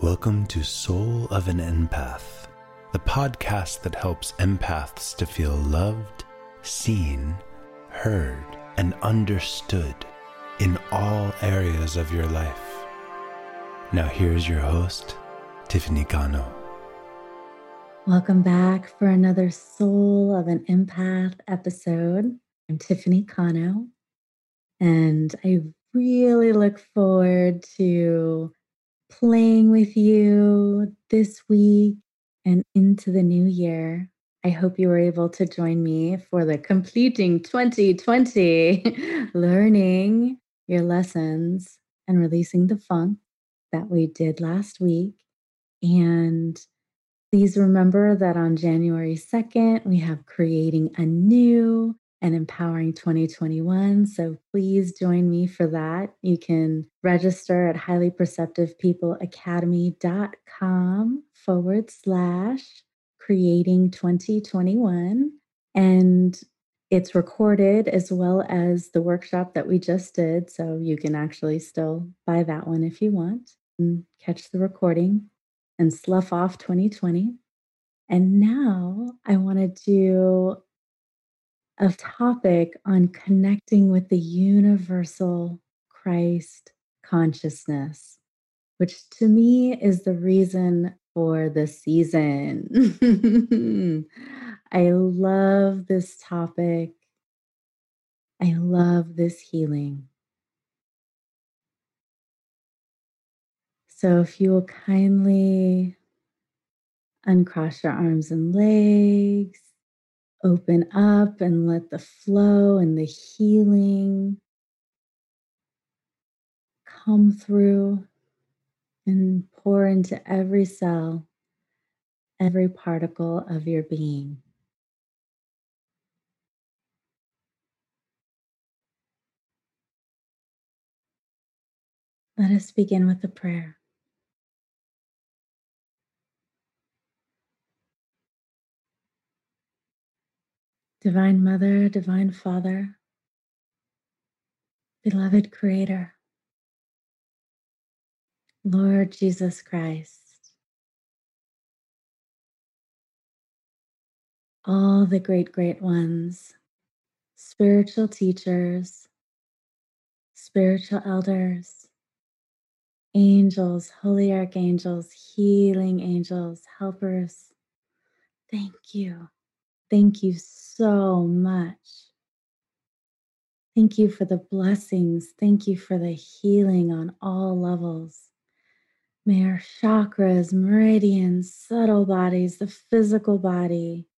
Welcome to Soul of an Empath, the podcast that helps empaths to feel loved, seen, heard, and understood in all areas of your life. Now, here's your host, Tiffany Cano. Welcome back for another Soul of an Empath episode. I'm Tiffany Cano, and I really look forward to playing with you this week and into the new year. I hope you were able to join me for the completing 2020 learning your lessons and releasing the funk that we did last week. And please remember that on January 2nd, we have creating anew and empowering 2021. So please join me for that. You can register at highlyperceptivepeopleacademy.com forward slash creating 2021. And it's recorded as well as the workshop that we just did. So you can actually still buy that one if you want and catch the recording and slough off 2020. And now I want to do a topic on connecting with the universal Christ consciousness, which to me is the reason for the season. I love this topic. I love this healing. So, if you will kindly uncross your arms and legs, open up and let the flow and the healing come through and pour into every cell, every particle of your being. Let us begin with a prayer. Divine Mother, Divine Father, Beloved Creator, Lord Jesus Christ, all the great, great ones, spiritual teachers, spiritual elders, angels, holy archangels, healing angels, helpers, thank you Thank you so much. Thank you for the blessings. Thank you for the healing on all levels. May our chakras, meridians, subtle bodies, the physical body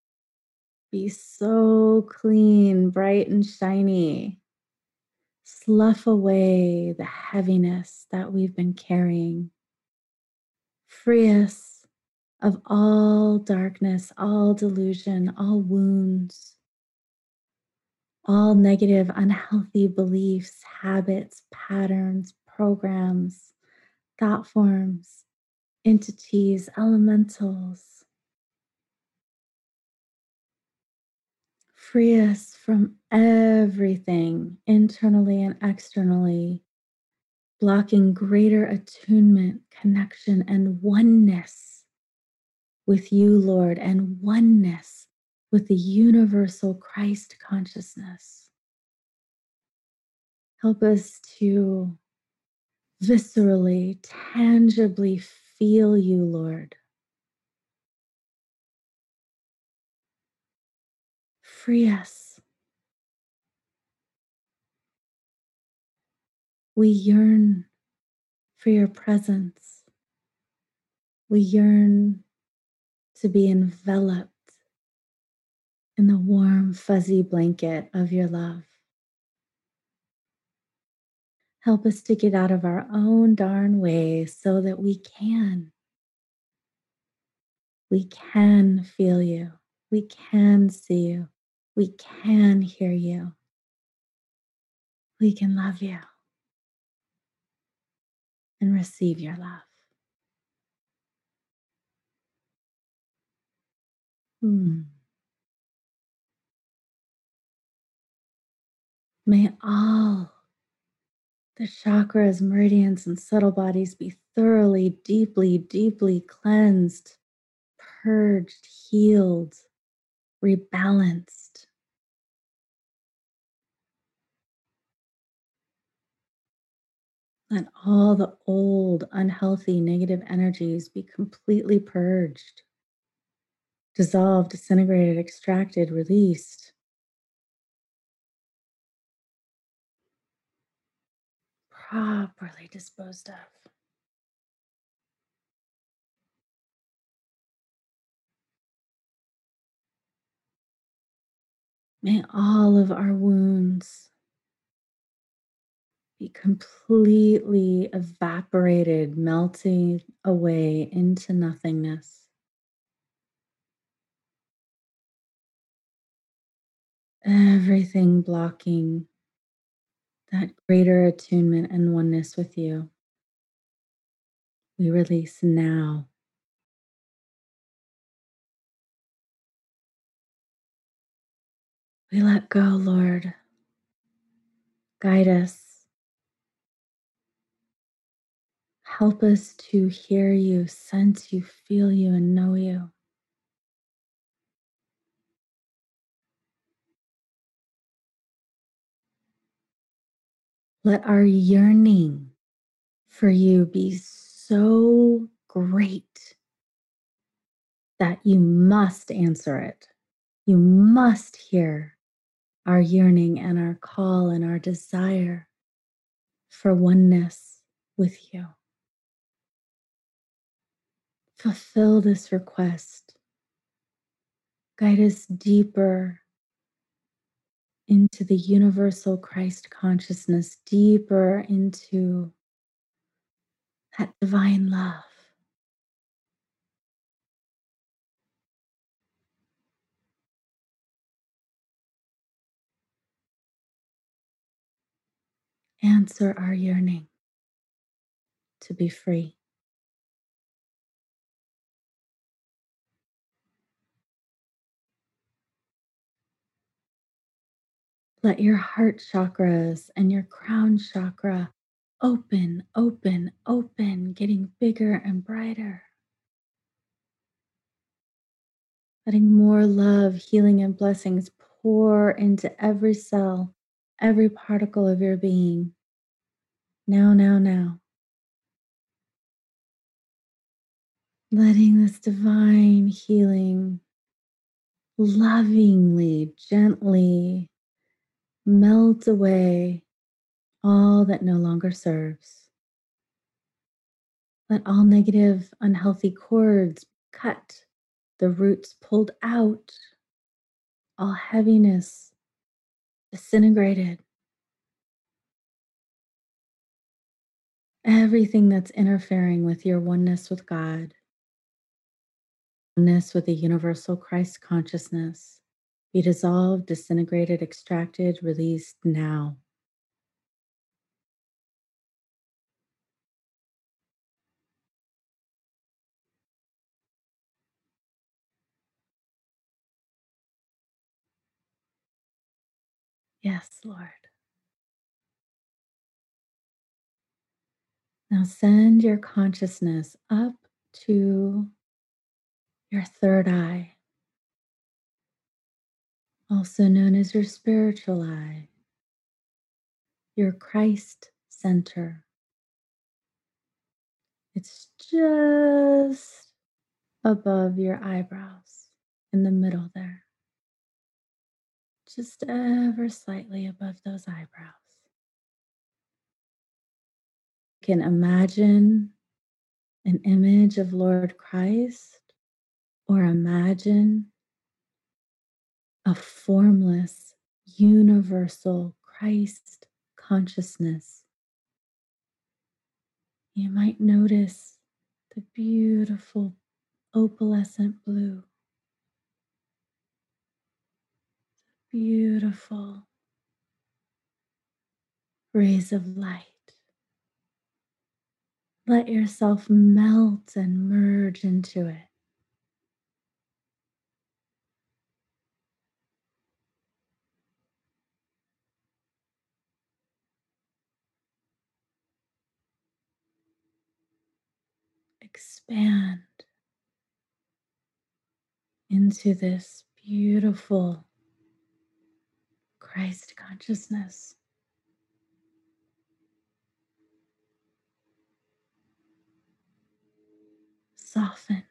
be so clean, bright, and shiny. Slough away the heaviness that we've been carrying. Free us of all darkness, all delusion, all wounds, all negative, unhealthy beliefs, habits, patterns, programs, thought forms, entities, elementals. Free us from everything internally and externally, blocking greater attunement, connection, and oneness with you, Lord, and oneness with the universal Christ consciousness. Help us to viscerally, tangibly feel you, Lord. Free us. We yearn for your presence. We yearn to be enveloped in the warm, fuzzy blanket of your love. Help us to get out of our own darn way so that we can. We can feel you. We can see you. We can hear you. We can love you and receive your love. Hmm. May all the chakras, meridians, and subtle bodies be thoroughly, deeply, deeply cleansed, purged, healed, rebalanced. Let all the old, unhealthy, negative energies be completely purged, dissolved, disintegrated, extracted, released. Properly disposed of. May all of our wounds be completely evaporated, melting away into nothingness. Everything blocking that greater attunement and oneness with you. We release now. We let go, Lord. Guide us. Help us to hear you, sense you, feel you, and know you. Let our yearning for you be so great that you must answer it. You must hear our yearning and our call and our desire for oneness with you fulfill this request. Guide us deeper into the universal Christ consciousness, deeper into that divine love. Answer our yearning to be free. Let your heart chakras and your crown chakra open, open, open, getting bigger and brighter. Letting more love, healing, and blessings pour into every cell, every particle of your being. Now, now, now. Letting this divine healing lovingly, gently melt away all that no longer serves. Let all negative, unhealthy cords cut, the roots pulled out, all heaviness disintegrated. Everything that's interfering with your oneness with God, oneness with the universal Christ consciousness be dissolved, disintegrated, extracted, released now. Yes, Lord. Now send your consciousness up to your third eye also known as your spiritual eye, your Christ center. It's just above your eyebrows in the middle there, just ever slightly above those eyebrows. You can imagine an image of Lord Christ or imagine a formless, universal Christ consciousness. You might notice the beautiful opalescent blue, beautiful rays of light. Let yourself melt and merge into it. Expand into this beautiful Christ consciousness. Soften.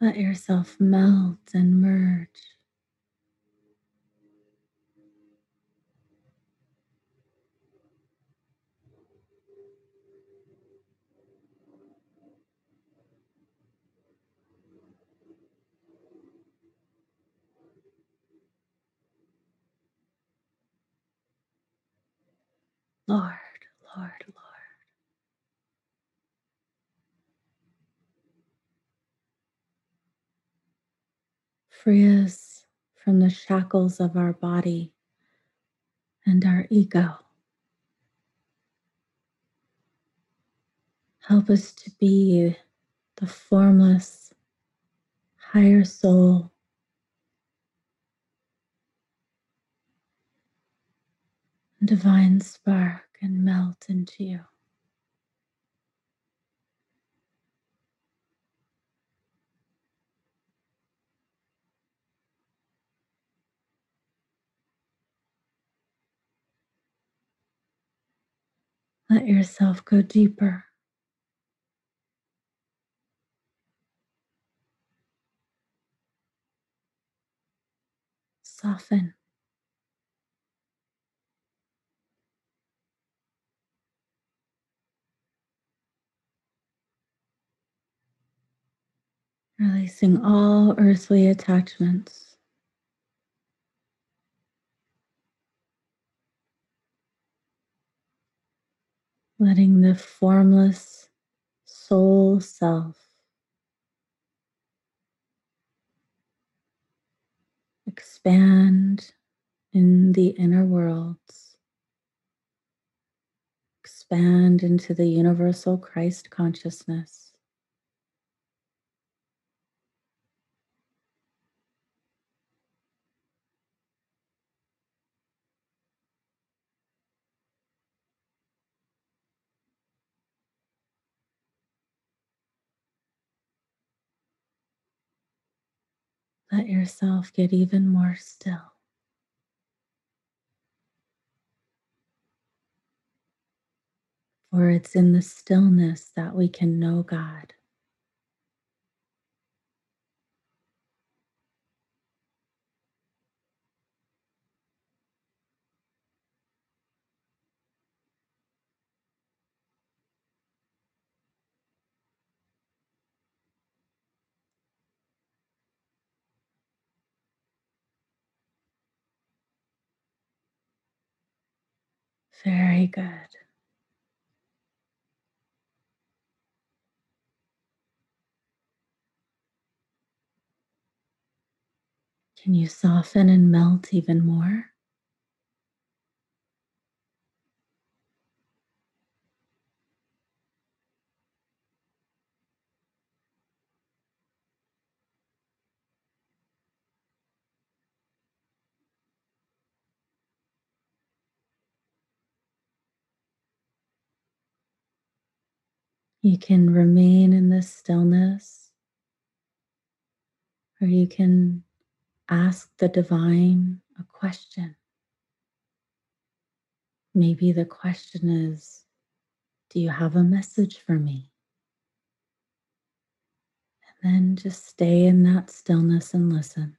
Let yourself melt and merge. Lord, Lord, Lord. Free us from the shackles of our body and our ego. Help us to be the formless, higher soul. Divine spark and melt into you. Let yourself go deeper. Soften. Releasing all earthly attachments. Letting the formless soul self expand in the inner worlds, expand into the universal Christ consciousness. Let yourself get even more still. For it's in the stillness that we can know God. Very good. Can you soften and melt even more? You can remain in this stillness, or you can ask the divine a question. Maybe the question is Do you have a message for me? And then just stay in that stillness and listen.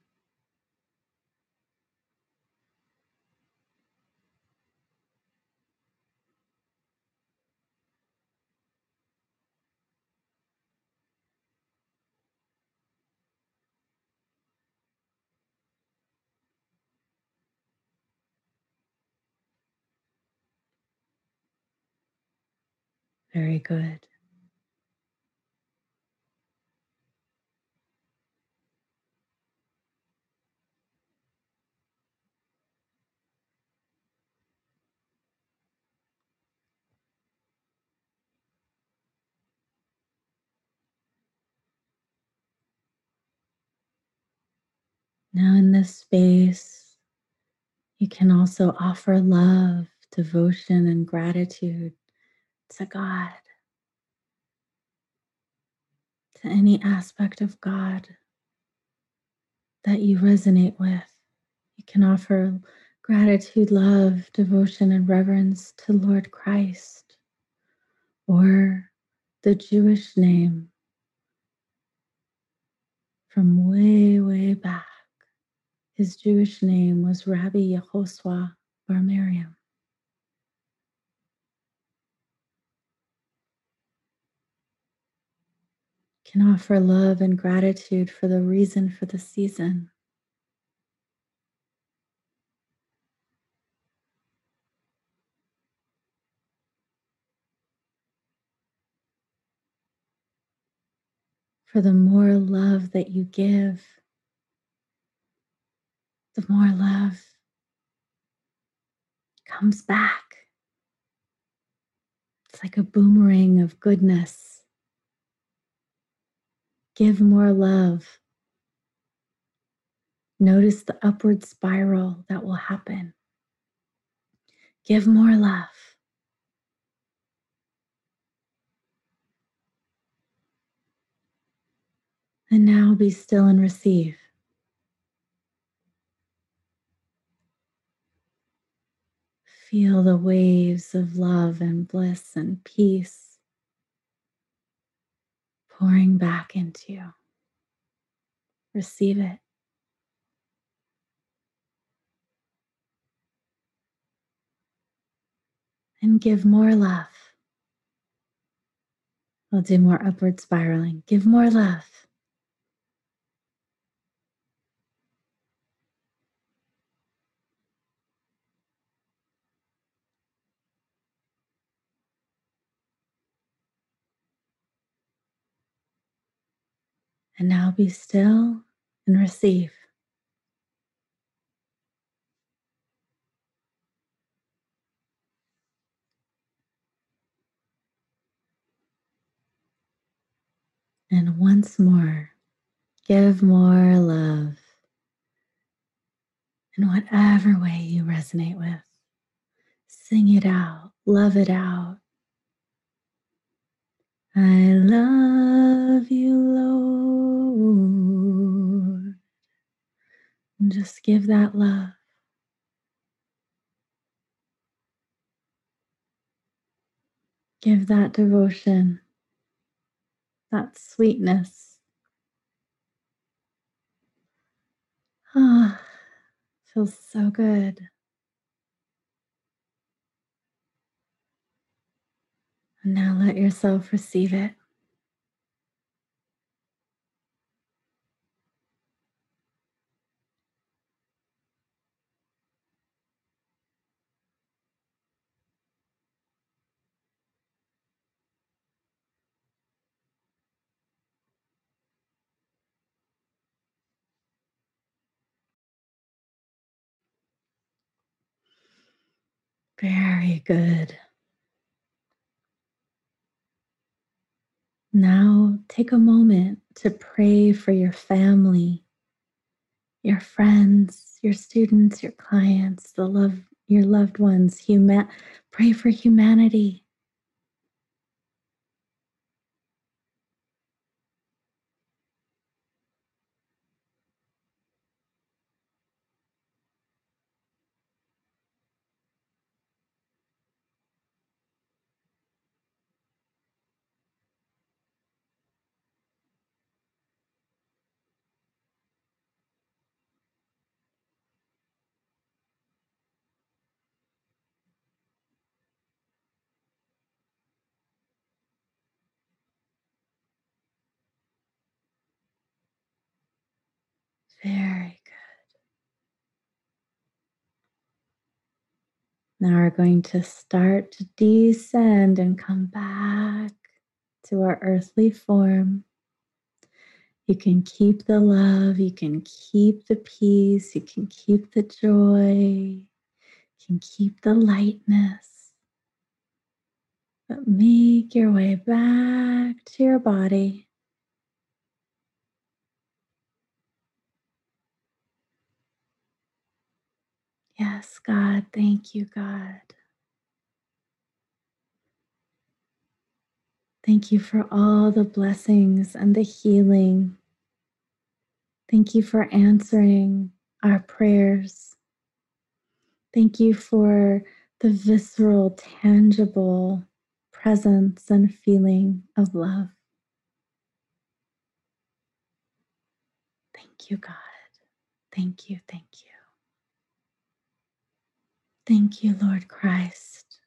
Very good. Now, in this space, You can also offer love, devotion, and gratitude to God, to any aspect of God that you resonate with. You can offer gratitude, love, devotion, and reverence to Lord Christ or the Jewish name from way, way back. His Jewish name was Rabbi Yehoshua Bar Miriam. Can offer love and gratitude for the reason for the season. For the more love that you give, the more love comes back. It's like a boomerang of goodness. Give more love. Notice the upward spiral that will happen. Give more love. And now be still and receive. Feel the waves of love and bliss and peace pouring back into you. Receive it. And give more love. We'll do more upward spiraling. Give more love. And now be still and receive. And once more, give more love in whatever way you resonate with. Sing it out, love it out. I love you, Lord. And just give that love. Give that devotion, that sweetness. Ah, feels so good. Now let yourself receive it. Very good. Now take a moment to pray for your family, your friends, your students, your clients, the love your loved ones. Huma- pray for humanity. Very good. Now we're going to start to descend and come back to our earthly form. You can keep the love, you can keep the peace, you can keep the joy, you can keep the lightness. But make your way back to your body. Yes, God. Thank you, God. Thank you for all the blessings and the healing. Thank you for answering our prayers. Thank you for the visceral, tangible presence and feeling of love. Thank you, God. Thank you, thank you. Thank you, Lord Christ.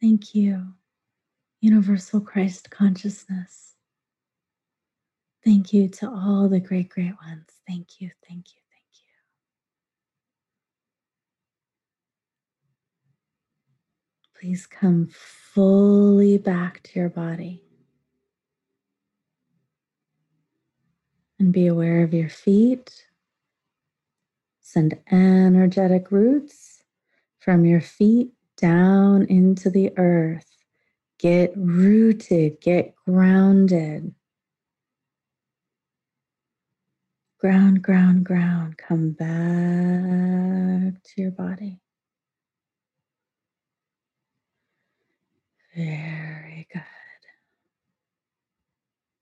Thank you, Universal Christ Consciousness. Thank you to all the great, great ones. Thank you, thank you, thank you. Please come fully back to your body and be aware of your feet. Send energetic roots from your feet down into the earth. Get rooted, get grounded. Ground, ground, ground. Come back to your body. Very good.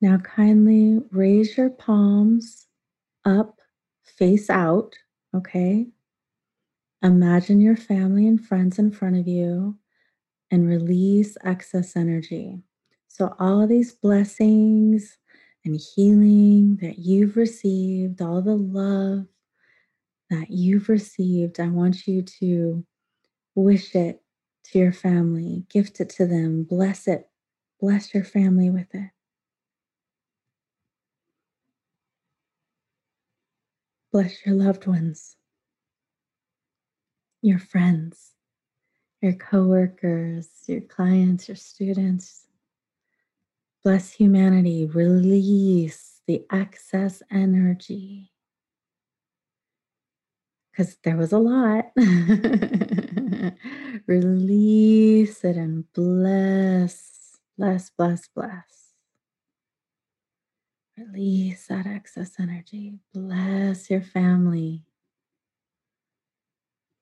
Now, kindly raise your palms up, face out, okay? Imagine your family and friends in front of you and release excess energy. So, all of these blessings and healing that you've received, all the love that you've received, I want you to wish it to your family, gift it to them, bless it, bless your family with it. Bless your loved ones, your friends, your coworkers, your clients, your students. Bless humanity. Release the excess energy. Because there was a lot. Release it and bless, bless, bless, bless. Release that excess energy. Bless your family.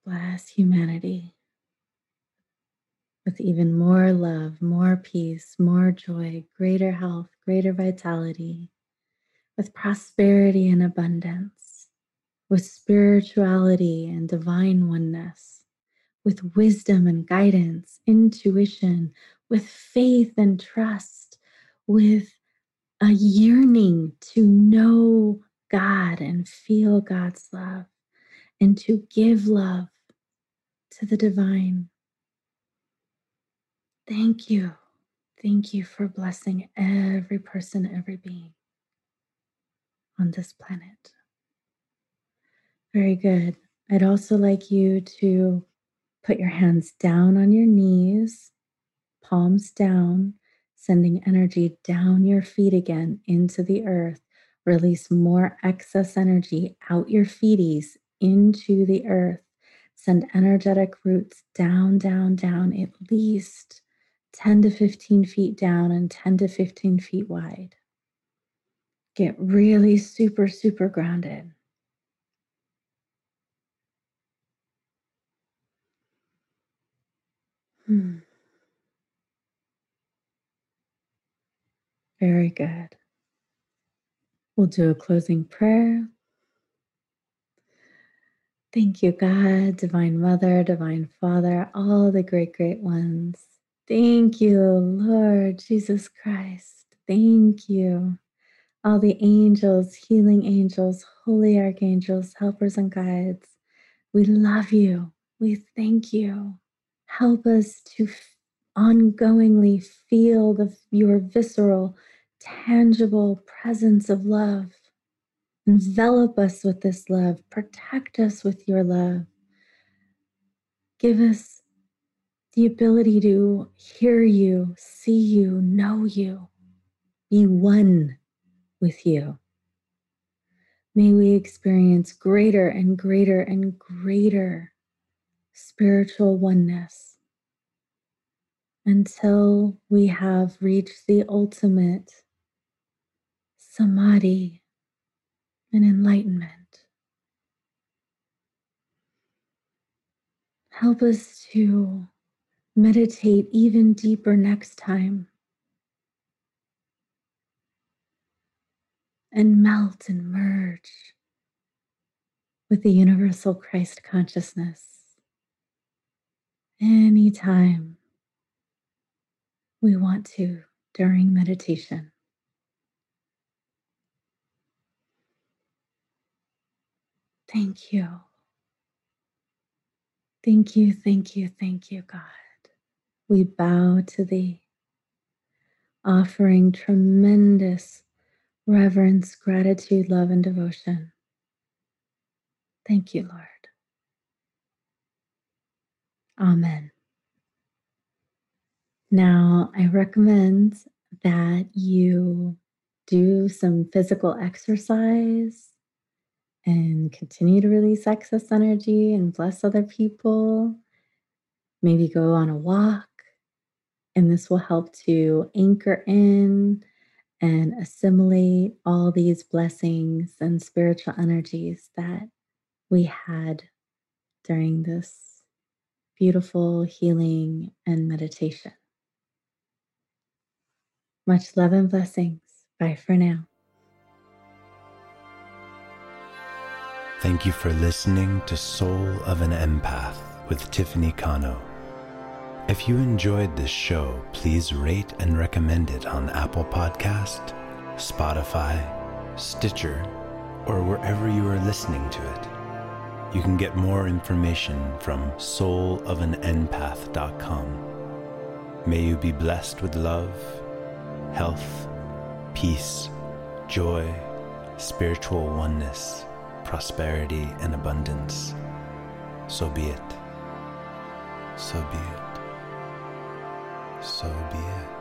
Bless humanity with even more love, more peace, more joy, greater health, greater vitality, with prosperity and abundance, with spirituality and divine oneness, with wisdom and guidance, intuition, with faith and trust, with a yearning to know God and feel God's love and to give love to the divine. Thank you. Thank you for blessing every person, every being on this planet. Very good. I'd also like you to put your hands down on your knees, palms down, sending energy down your feet again into the earth. Release more excess energy out your feeties into the earth. Send energetic roots down, down, down, at least 10 to 15 feet down and 10 to 15 feet wide. Get really super, super grounded. Hmm. Very good. We'll do a closing prayer. Thank you, God, Divine Mother, Divine Father, all the great, great ones. Thank you, Lord Jesus Christ. Thank you. All the angels, healing angels, holy archangels, helpers, and guides. We love you. We thank you. Help us to ongoingly feel the, your visceral, tangible presence of love. Envelop us with this love. Protect us with your love. Give us the ability to hear you, see you, know you, be one with you. May we experience greater and greater and greater spiritual oneness until we have reached the ultimate samadhi and enlightenment. Help us to meditate even deeper next time and melt and merge with the universal Christ consciousness anytime we want to during meditation. Thank you. Thank you, thank you, thank you, God. We bow to Thee, offering tremendous reverence, gratitude, love, and devotion. Thank you, Lord. Amen. Now, I recommend that you do some physical exercise and continue to release excess energy and bless other people. Maybe go on a walk, and this will help to anchor in and assimilate all these blessings and spiritual energies that we had during this beautiful healing and meditation. Much love and blessings. Bye for now. Thank you for listening to Soul of an Empath with Tiffany Cano. If you enjoyed this show, please rate and recommend it on Apple Podcast, Spotify, Stitcher, or wherever you are listening to it. You can get more information from soulofanempath.com. May you be blessed with love, health, peace, joy, spiritual oneness, prosperity, and abundance. So be it. So be it. So be it.